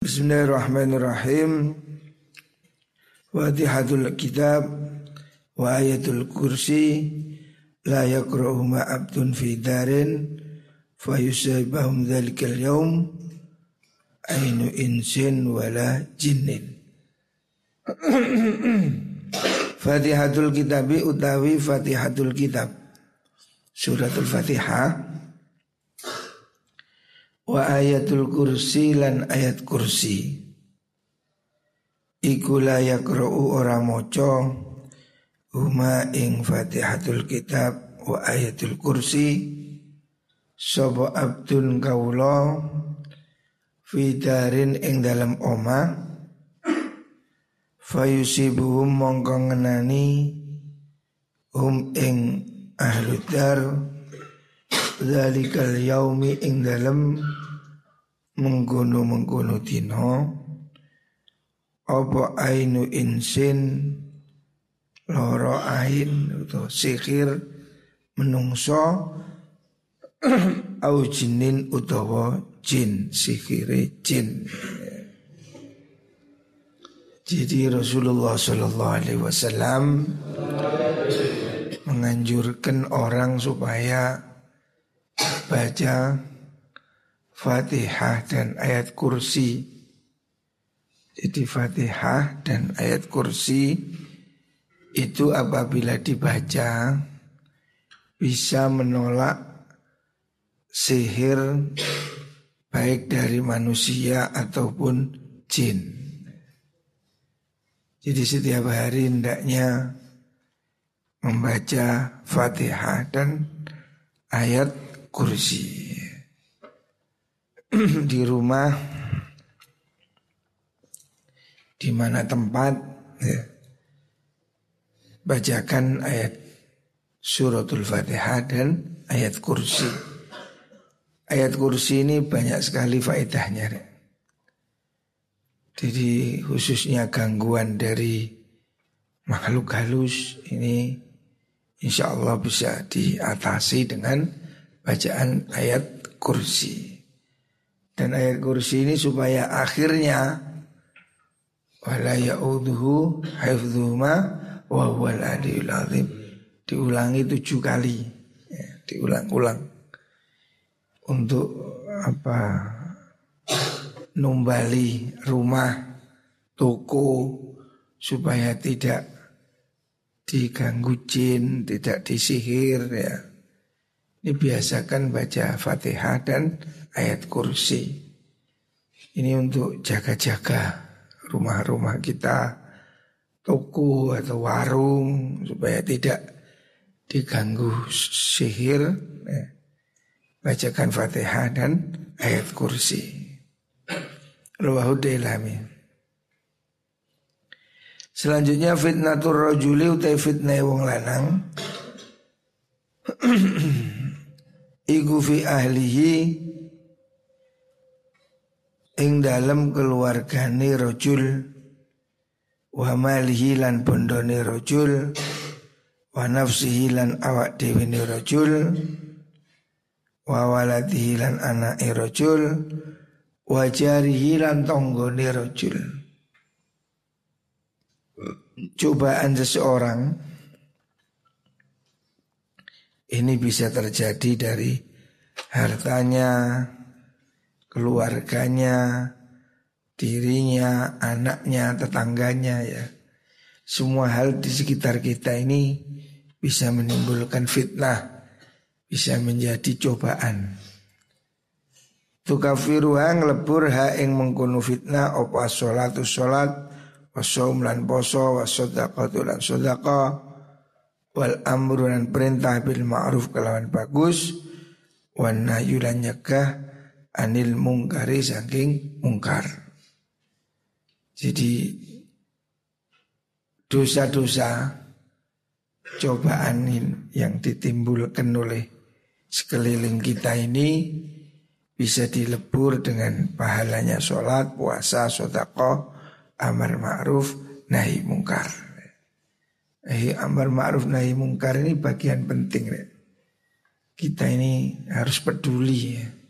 Bismillahirrahmanirrahim. Fatihatul kitab wa ayatul kursi la yakra'uhuma abdun fi darin fayusabahum dhalikal yawm ainu insin wala jinnin. Fatihatul kitabi utawi Fatihatul kitab. Suratul Fatihah wa ayatul kursi lan ayat kursi. Iku la yakra'u ora maca huma ing Fatihatul Kitab wa ayatul kursi. Sapa abdun kaula fidarin ing dalam oma fayusibuhum mongko ngenani hum ing ahlu dar zalikal yaumi ing dalam mengkono-mengkono dino apa ainu insin loro ain atau sihir menungso au jinin utawa jin sihire jin. Jadi Rasulullah Shallallahu Alaihi Wasallam menganjurkan orang supaya baca Fatihah dan ayat kursi. Jadi Fatihah dan ayat kursi itu apabila dibaca bisa menolak sihir baik dari manusia ataupun jin. Jadi setiap hari hendaknya membaca Fatihah dan ayat kursi. di rumah di mana tempat ya, bacakan ayat suratul fatihah dan ayat kursi. Ayat kursi ini banyak sekali faedahnya jadi khususnya gangguan dari makhluk halus ini insya Allah bisa diatasi dengan bacaan ayat kursi. Dan ayat kursi ini supaya akhirnya wala ya'udhu hifdhuma wa huwal aliyul azim. Diulangi tujuh kali. Ya, diulang-ulang. Untuk apa numbali rumah, toko supaya tidak diganggu jin, tidak disihir ya. Ini biasakan baca Fatihah dan ayat kursi. Ini untuk jaga-jaga rumah-rumah kita, toko atau warung supaya tidak diganggu sihir. Ya. Bacakan Fatihah dan ayat kursi. Ruwahudailami. Selanjutnya fitnatur rajuli utai fitnah wong lanang. Iku fi ahlihi ing dalam keluargane rojul wa malihi lan bondone rojul wa nafsihi lan awak dewi rojul wa waladihi lan anake rojul wa jarihi lan rojul. Cobaan seseorang ini bisa terjadi dari hartanya, keluarganya, dirinya, anaknya, tetangganya ya. Semua hal di sekitar kita ini bisa menimbulkan fitnah, bisa menjadi cobaan. Tukafiruha lebur ha ing mengkono fitnah opa sholatu sholat wasom lan poso wasodaqatu lan sodaqa wal amru perintah bil ma'ruf kelawan bagus wan nahyu lan nyegah anil mungkari saking mungkar. Jadi dosa-dosa cobaan yang ditimbulkan oleh sekeliling kita ini bisa dilebur dengan pahalanya sholat, puasa, sodako, amar ma'ruf, nahi mungkar. Eh, amar ma'ruf nahi mungkar ini bagian penting. Kita ini harus peduli ya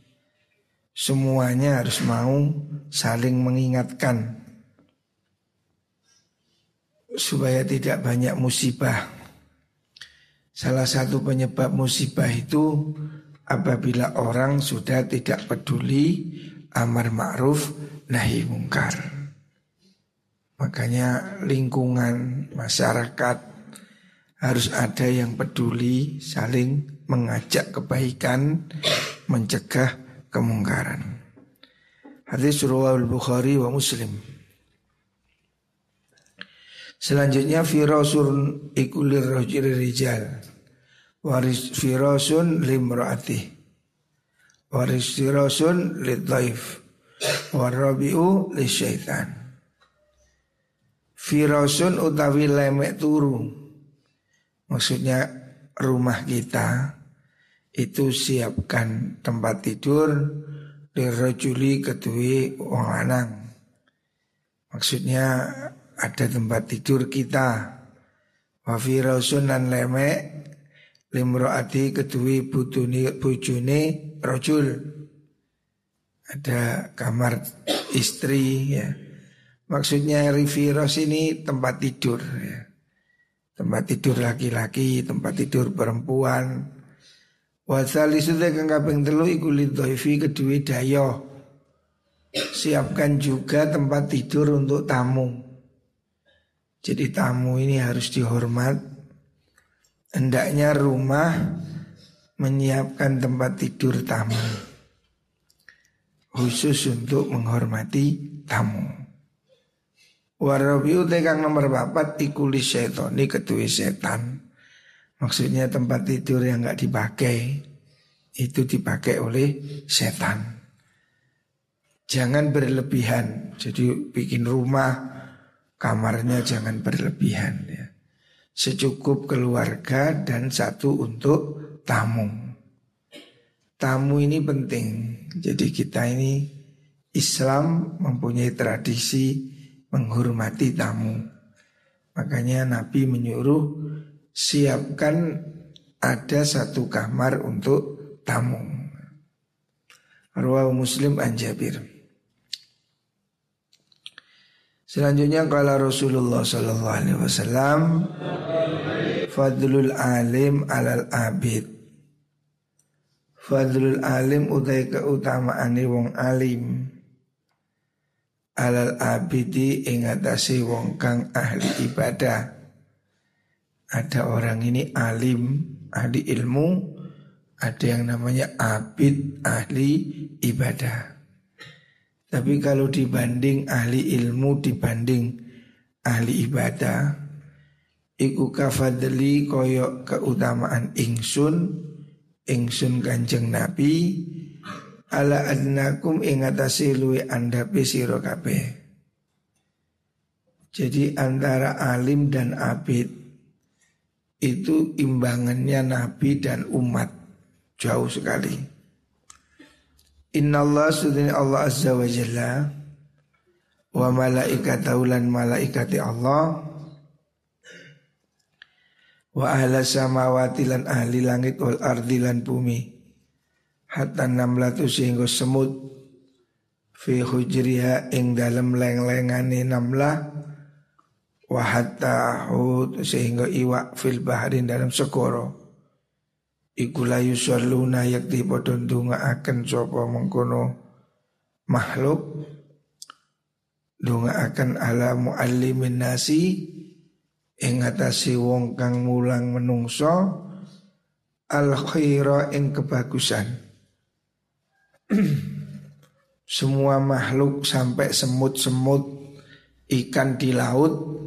Semuanya harus mau saling mengingatkan supaya tidak banyak musibah. Salah satu penyebab musibah itu apabila orang sudah tidak peduli amar ma'ruf nahi mungkar. Makanya lingkungan masyarakat harus ada yang peduli saling mengajak kebaikan, mencegah kemungkaran. Hadis riwayat Bukhari wa Muslim. Selanjutnya firasun ikulir rojir rijal. Waris firasun limraati. Waris firasun lidhaif. Warabiu syaitan. Firasun utawi lemek turu. Maksudnya rumah kita itu siapkan tempat tidur dirojuli ketui wong lanang. Maksudnya ada tempat tidur kita Wafi rausun dan lemek Limroati ketui butuni bujuni rojul Ada kamar istri ya Maksudnya riviros ini tempat tidur ya. Tempat tidur laki-laki, tempat tidur perempuan Wasali sudah kang kaping telu iku lidhaifi kedua dayo Siapkan juga tempat tidur untuk tamu jadi tamu ini harus dihormat. Hendaknya rumah menyiapkan tempat tidur tamu. Khusus untuk menghormati tamu. Warabiu tegang nomor bapat ikuli ini ketui setan. Maksudnya tempat tidur yang nggak dipakai itu dipakai oleh setan. Jangan berlebihan. Jadi bikin rumah kamarnya jangan berlebihan ya. Secukup keluarga dan satu untuk tamu. Tamu ini penting. Jadi kita ini Islam mempunyai tradisi menghormati tamu. Makanya Nabi menyuruh siapkan ada satu kamar untuk tamu. Arwah Muslim Anjabir. Selanjutnya kalau Rasulullah Sallallahu Alaihi Wasallam Fadlul alim alal abid Fadlul alim utai keutamaan wong alim Alal abidi ingatasi wong kang ahli ibadah. Ada orang ini alim, ahli ilmu Ada yang namanya abid, ahli ibadah. Tapi kalau dibanding ahli ilmu dibanding ahli ibadah Iku kafadli koyok keutamaan ingsun Ingsun kanjeng nabi Ala adnakum ingatasi luwe anda pesiro kape Jadi antara alim dan abid Itu imbangannya nabi dan umat Jauh sekali. Inna Allah sudini Allah azza wa jalla Wa malaikat taulan malaikati Allah Wa ahla samawati lan ahli langit wal ardi lan bumi Hatta namlatu sehingga semut. Fi hujriha ing dalam leng-lengane namlah Wa hatta hud sehingga iwak fil baharin dalam sekoro Iku layu saluna yakti padha akan sapa mengkono makhluk. Akan ala muallimin nasi. Ing wong kang mulang menungso al khaira ing kebagusan semua makhluk sampai semut-semut ikan di laut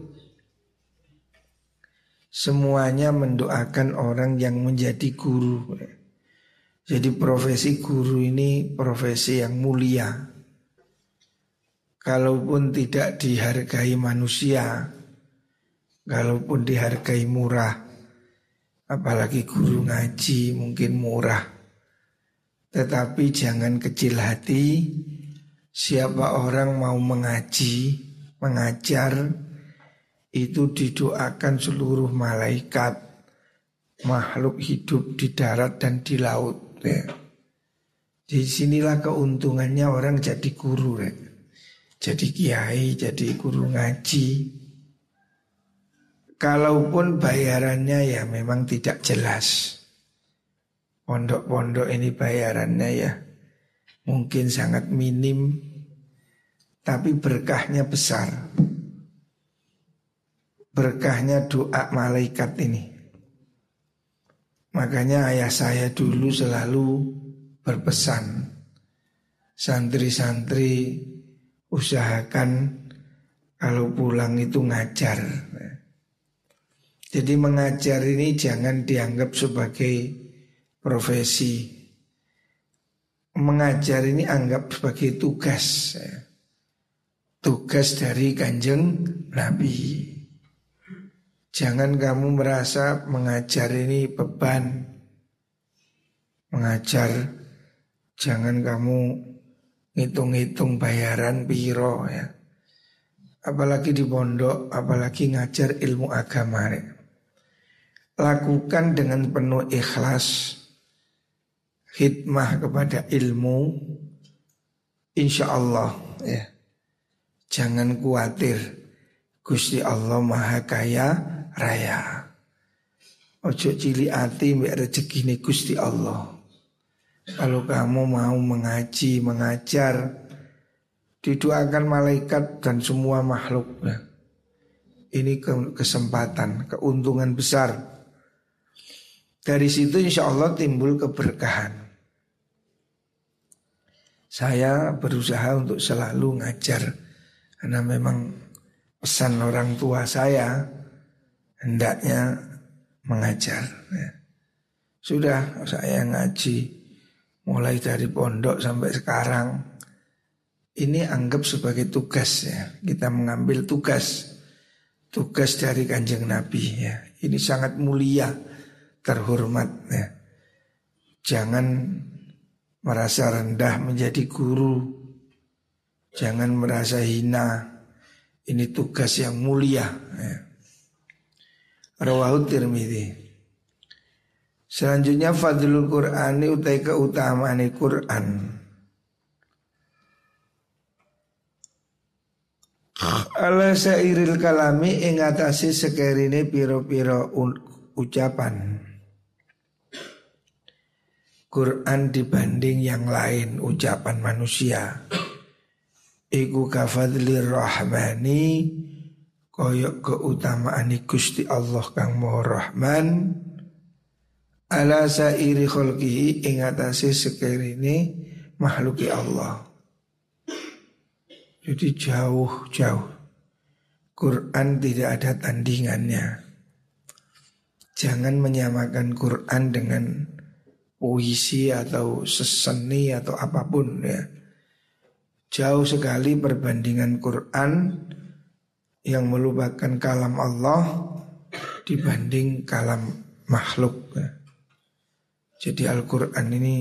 semuanya mendoakan orang yang menjadi guru. Jadi profesi guru ini profesi yang mulia. Kalaupun tidak dihargai manusia, kalaupun dihargai murah, apalagi guru ngaji mungkin murah. Tetapi jangan kecil hati, siapa orang mau mengaji, mengajar, itu didoakan seluruh malaikat makhluk hidup di darat dan di laut ya. Di sinilah keuntungannya orang jadi guru, rek. jadi kiai, jadi guru ngaji. Kalaupun bayarannya ya memang tidak jelas. Pondok-pondok ini bayarannya ya mungkin sangat minim, tapi berkahnya besar. Berkahnya doa malaikat ini. Makanya ayah saya dulu selalu berpesan santri-santri usahakan kalau pulang itu ngajar. Jadi mengajar ini jangan dianggap sebagai profesi. Mengajar ini anggap sebagai tugas. Tugas dari kanjeng Nabi. Jangan kamu merasa mengajar ini beban. Mengajar jangan kamu ngitung-ngitung bayaran biro ya. Apalagi di pondok, apalagi ngajar ilmu agama. Ya. Lakukan dengan penuh ikhlas Hikmah kepada ilmu Insya Allah ya. Jangan khawatir Gusti Allah maha kaya raya. Ojo cili hati mbak rezeki Gusti Allah. Kalau kamu mau mengaji, mengajar, didoakan malaikat dan semua makhluk. Ya. Ini kesempatan, keuntungan besar. Dari situ insya Allah timbul keberkahan. Saya berusaha untuk selalu ngajar karena memang pesan orang tua saya hendaknya mengajar. Ya. Sudah saya ngaji mulai dari pondok sampai sekarang. Ini anggap sebagai tugas ya. Kita mengambil tugas. Tugas dari kanjeng Nabi ya. Ini sangat mulia, terhormat ya. Jangan merasa rendah menjadi guru. Jangan merasa hina. Ini tugas yang mulia ya. Rawahu Tirmidzi. Selanjutnya fadlul Qur'ani utai keutamaan Qur'an. Ala sairil kalami ing atase sekerine piro-piro ucapan. Quran dibanding yang lain ucapan manusia. Iku kafadlir rahmani koyok keutamaan Gusti Allah kang Maha Rahman ala sairi khalqihi ing atase sekerine makhluki Allah. Jadi jauh-jauh Quran tidak ada tandingannya. Jangan menyamakan Quran dengan puisi atau seseni atau apa pun ya. Jauh sekali perbandingan Quran yang melupakan kalam Allah dibanding kalam makhluk. Jadi Al-Quran ini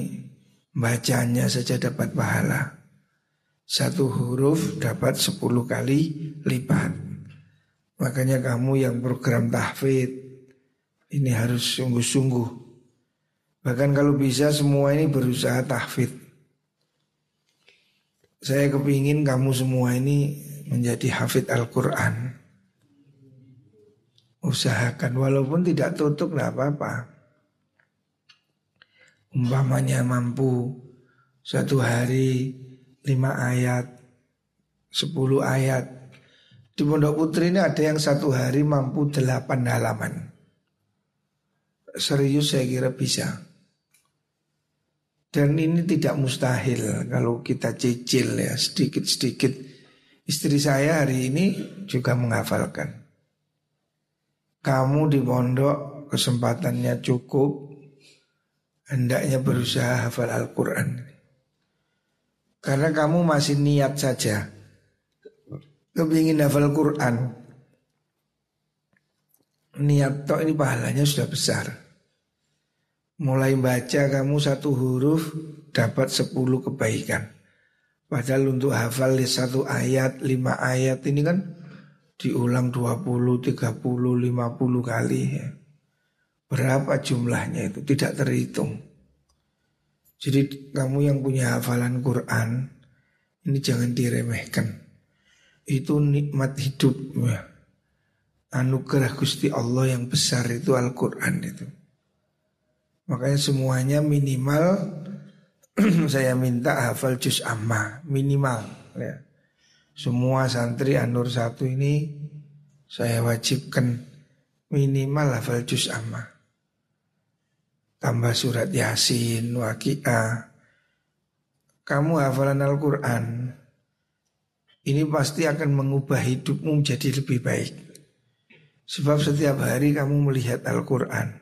bacanya saja dapat pahala. Satu huruf dapat sepuluh kali lipat. Makanya kamu yang program tahfidz ini harus sungguh-sungguh. Bahkan kalau bisa semua ini berusaha tahfidz. Saya kepingin kamu semua ini menjadi hafid Al-Quran. Usahakan walaupun tidak tutup nggak apa-apa. Umpamanya mampu satu hari lima ayat, sepuluh ayat. Di Pondok Putri ini ada yang satu hari mampu delapan halaman. Serius saya kira bisa. Dan ini tidak mustahil kalau kita cicil ya sedikit-sedikit Istri saya hari ini juga menghafalkan. Kamu di pondok kesempatannya cukup, hendaknya berusaha hafal Al-Quran. Karena kamu masih niat saja, kepingin hafal Quran. Niat tok ini pahalanya sudah besar. Mulai baca kamu satu huruf dapat sepuluh kebaikan. Padahal untuk hafal satu ayat, lima ayat ini kan diulang 20, 30, 50 kali ya. Berapa jumlahnya itu tidak terhitung. Jadi kamu yang punya hafalan Quran ini jangan diremehkan. Itu nikmat hidup ya. Anugerah Gusti Allah yang besar itu Al-Quran itu. Makanya semuanya minimal saya minta hafal juz amma minimal ya. Semua santri Anur satu ini saya wajibkan minimal hafal juz amma tambah surat Yasin, Waqi'ah. Kamu hafalan Al-Quran, ini pasti akan mengubah hidupmu menjadi lebih baik. Sebab setiap hari kamu melihat Al-Quran,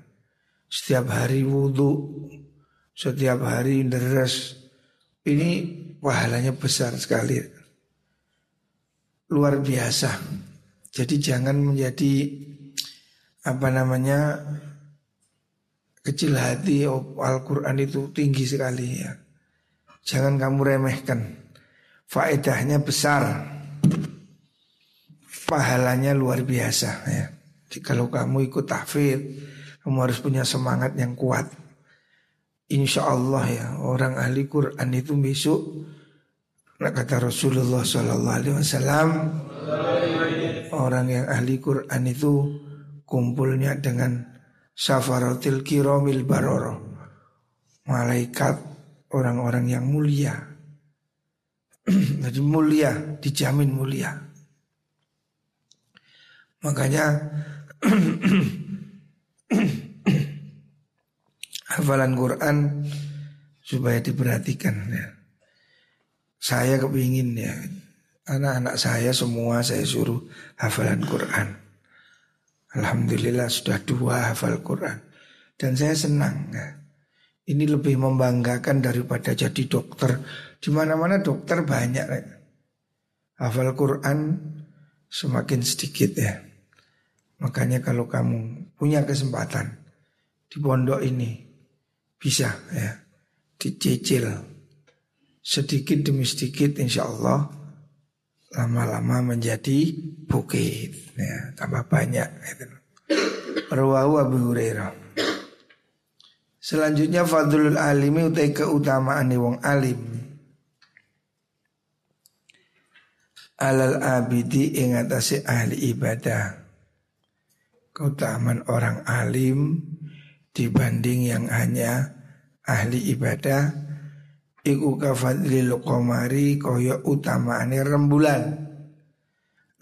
setiap hari wudhu, setiap hari deres, ini pahalanya besar sekali. Luar biasa. Jadi jangan menjadi apa namanya kecil hati oh, Al-Quran itu tinggi sekali ya. Jangan kamu remehkan. Faedahnya besar. Pahalanya luar biasa ya. Jadi kalau kamu ikut tahfidz, kamu harus punya semangat yang kuat. Insya Allah ya orang ahli Quran itu besok Nah kata Rasulullah Sallallahu Alaihi Wasallam Orang yang ahli Quran itu kumpulnya dengan Safaratil kiromil baroro Malaikat orang-orang yang mulia Jadi mulia, dijamin mulia Makanya hafalan Quran supaya diperhatikan ya. Saya kepingin ya anak-anak saya semua saya suruh hafalan Quran. Alhamdulillah sudah dua hafal Quran Dan saya senang ya. Ini lebih membanggakan daripada jadi dokter di mana mana dokter banyak ya. Hafal Quran semakin sedikit ya Makanya kalau kamu punya kesempatan Di pondok ini Bisa ya. Dicicil. Sedikit demi sedikit insya Allah lama-lama menjadi bukit ya. Tambah banyak itu Rawahu Abu Hurairah. Selanjutnya fadlul alimi utai keutamaan wong alim. Alal abidi ingatasi ahli ibadah Keutamaan orang alim dibanding yang hanya ahli ibadah. Iku kafadlil qamari kaya utamane rembulan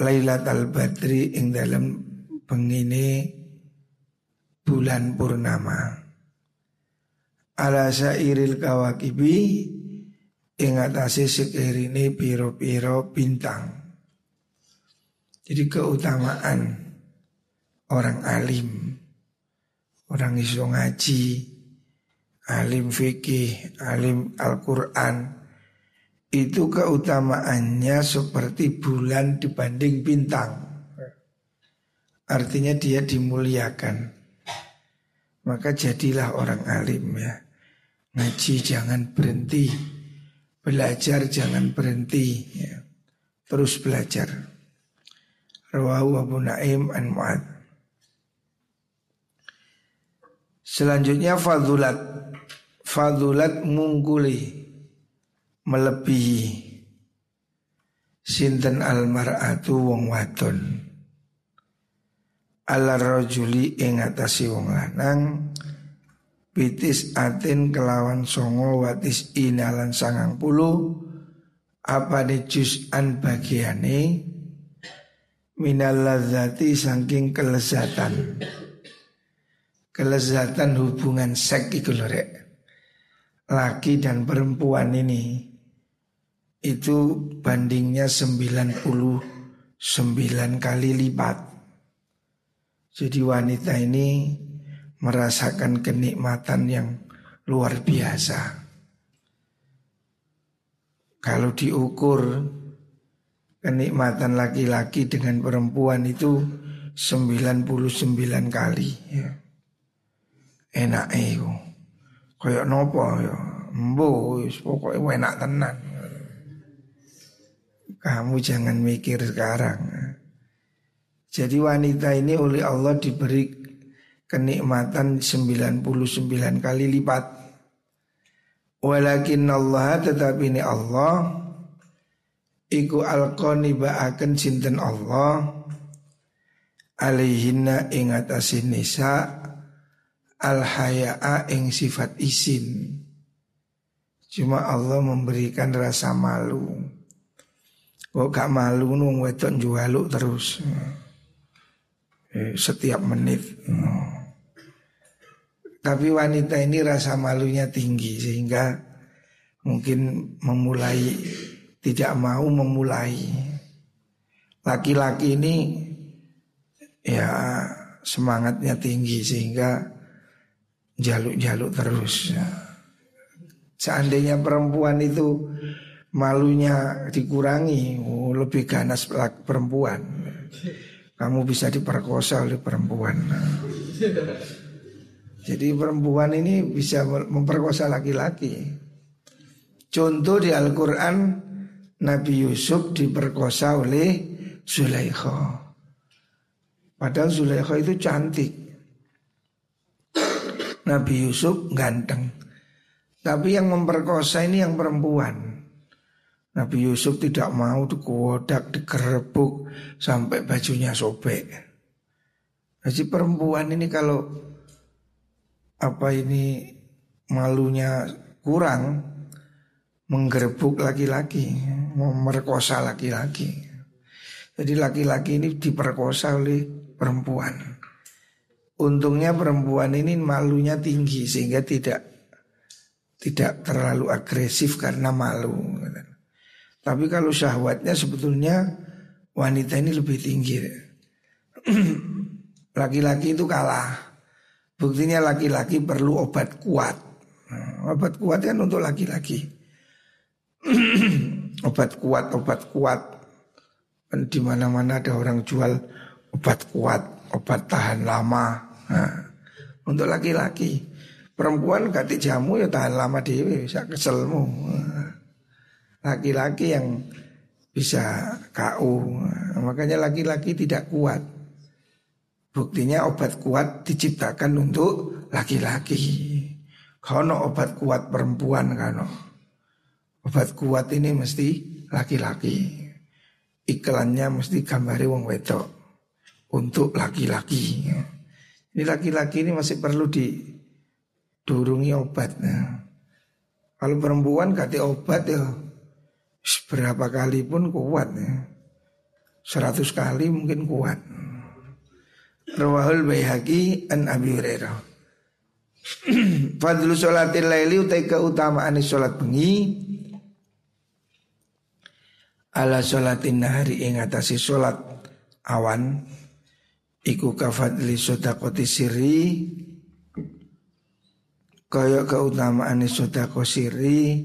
Lailatul Badri ing dalam pengine bulan purnama. Ala sairil kawakibi ing atase sekerine piro-piro bintang. Jadi keutamaan orang alim Orang iso ngaji alim fikih, alim Al-Quran Itu keutamaannya seperti bulan dibanding bintang. Artinya dia dimuliakan. Maka jadilah orang alim ya. Ngaji jangan berhenti. Belajar jangan berhenti ya. Terus belajar. Rawahu Abu Naim an Mu'ad Selanjutnya fadulat Fadulat mungkuli melebihi. Sinten almaratu wong wadon. Ala rajuli ing atasi wong lanang. Pitis atin kelawan songo watis inalan sangang puluh. Apa ni an bagiane? Minal ladzati saking kelezatan kelezatan hubungan seks iku laki dan perempuan ini itu bandingnya 99 kali lipat. Jadi wanita ini merasakan kenikmatan yang luar biasa. Kalau diukur kenikmatan laki-laki dengan perempuan itu 99 kali ya. Enak eh. Kayak nopo ya. Mbo pokoknya enak tenan. Kamu jangan mikir sekarang. Jadi wanita ini oleh Allah diberi kenikmatan 99 kali lipat. Walakin Allah tetapi ini Allah Iku alqoni ba'aken sinten Allah Alaihinna ingat asin nisa Al haya'a ing sifat isin. Cuma Allah memberikan rasa malu. Kok gak malu nung wedok jualuk terus. Eh, Setiap menit. Tapi wanita ini rasa malunya tinggi Sehingga mungkin memulai Tidak mau memulai. Laki-laki ini Ya semangatnya tinggi Sehingga jaluk-jaluk terus Seandainya perempuan itu malunya dikurangi, oh, lebih ganas perempuan. Kamu bisa diperkosa oleh perempuan. Jadi perempuan ini bisa memperkosa laki-laki. Contoh di Al-Quran Nabi Yusuf diperkosa oleh Zulaikha. Padahal Zulaikha itu cantik. Nabi Yusuf ganteng. Tapi yang memperkosa ini yang perempuan. Nabi Yusuf tidak mau dikodak, dikerebuk sampai bajunya sobek. Jadi perempuan ini kalau apa ini malunya kurang menggerebuk laki-laki, memerkosa laki-laki. Jadi laki-laki ini diperkosa oleh perempuan. Untungnya perempuan ini malunya tinggi sehingga tidak tidak terlalu agresif karena malu. Tapi kalau syahwatnya sebetulnya wanita ini lebih tinggi. Laki-laki itu kalah. Buktinya laki-laki perlu obat kuat. Nah, obat kuat kan untuk laki-laki. obat kuat, obat kuat. Dan di mana-mana ada orang jual obat kuat, obat tahan lama. Nah, untuk laki-laki. Perempuan ganti jamu ya tahan lama dewi bisa keselmu. Laki-laki yang bisa KU. Makanya laki-laki tidak kuat. Buktinya obat kuat diciptakan untuk laki-laki. Kalau obat kuat perempuan kan. Obat kuat ini mesti laki-laki. Iklannya mesti gambari wong wedok untuk laki-laki. Ini laki-laki ini masih perlu di durungi obat. Nah, kalau perempuan kata obat ya berapa kali pun kuat ya. Seratus kali mungkin kuat. Rawahul Baihaqi an Abi Hurairah. Fadlu sholatil laili utai keutamaan sholat bengi ala sholatin nahari ing atasi sholat awan iku kafadli sodakoti siri Kaya keutamaan sodako siri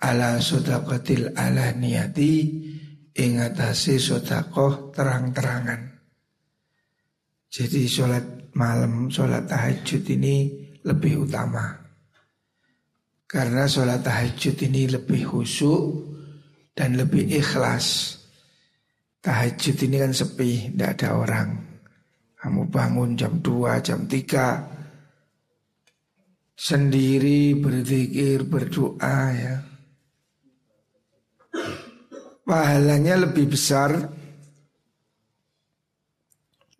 ala sodakotil ala niati ingatasi sodako terang-terangan. Jadi sholat malam, sholat tahajud ini lebih utama. Karena sholat tahajud ini lebih khusyuk dan lebih ikhlas. Tahajud ini kan sepi, tidak ada orang. Kamu bangun jam 2, jam 3, sendiri berzikir, berdoa ya. Pahalanya lebih besar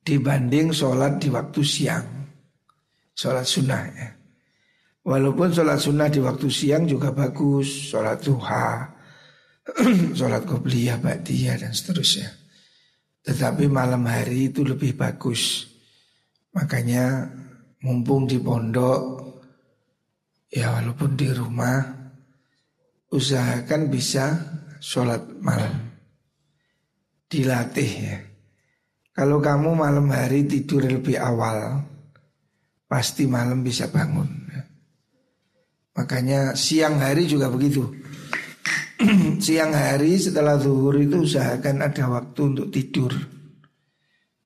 dibanding sholat di waktu siang. Sholat sunnah ya. Walaupun sholat sunnah di waktu siang juga bagus. Sholat duha, sholat qobliyah, ba'diyah dan seterusnya. Tetapi malam hari itu lebih bagus. Makanya mumpung di pondok Ya walaupun di rumah Usahakan bisa sholat malam Dilatih ya Kalau kamu malam hari tidur lebih awal Pasti malam bisa bangun ya. Makanya siang hari juga begitu Siang hari setelah zuhur itu usahakan ada waktu untuk tidur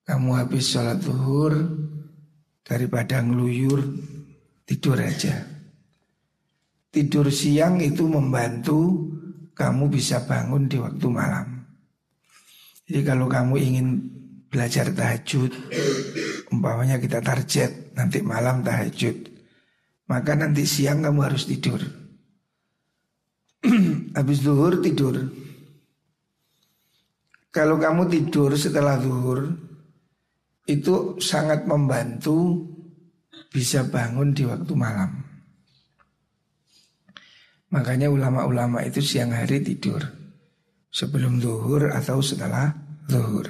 Kamu habis sholat zuhur Daripada ngeluyur Tidur aja Tidur siang itu membantu kamu bisa bangun di waktu malam. Jadi kalau kamu ingin belajar tahajud, umpamanya kita target nanti malam tahajud, maka nanti siang kamu harus tidur. habis duhur tidur. Kalau kamu tidur setelah duhur itu sangat membantu bisa bangun di waktu malam. Makanya ulama-ulama itu siang hari tidur sebelum duhur atau setelah duhur.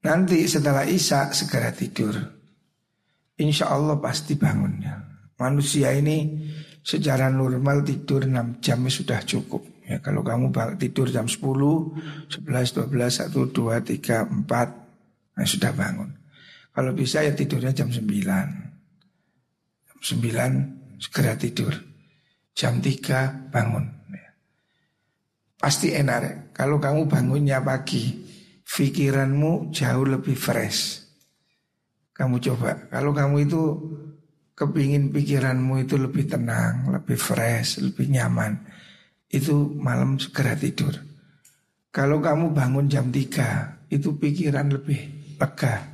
Nanti setelah isya segera tidur. Insya Allah pasti bangunnya. Manusia ini secara normal tidur 6 jam sudah cukup. Ya, kalau kamu tidur jam 10, 11, 12, 1, 2, 3, 4, nah sudah bangun. Kalau bisa ya tidurnya jam 9. Jam 9 segera tidur. Jam 3 bangun. Ya. Pasti enak. Kalau kamu bangunnya pagi, pikiranmu jauh lebih fresh. Kamu coba. Kalau kamu itu kepingin pikiranmu itu lebih tenang, lebih fresh, lebih nyaman itu malam segera tidur. Kalau kamu bangun jam 3 itu pikiran lebih lega.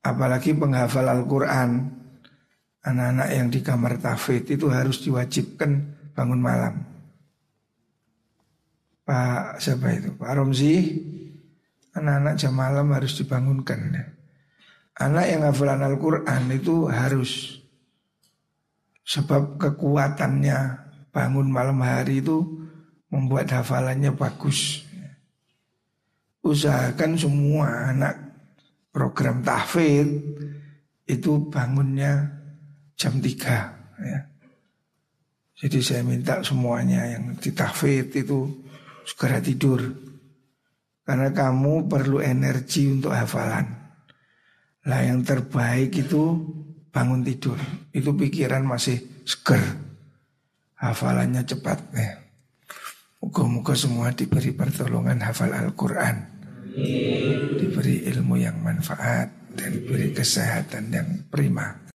Apalagi penghafal Al-Quran Anak-anak yang di kamar tafid itu harus diwajibkan bangun malam Pak siapa itu? Pak Romzi Anak-anak jam malam harus dibangunkan Anak yang hafalan Al-Quran itu harus Sebab kekuatannya bangun malam hari itu membuat hafalannya bagus. Usahakan semua anak program tahfidz itu bangunnya jam 3 ya. Jadi saya minta semuanya yang ditahfidz itu segera tidur. Karena kamu perlu energi untuk hafalan. Lah yang terbaik itu bangun tidur. Itu pikiran masih seger hafalannya cepat ya. Muka-muka semua diberi pertolongan hafal Al-Quran Diberi ilmu yang manfaat Dan diberi kesehatan yang prima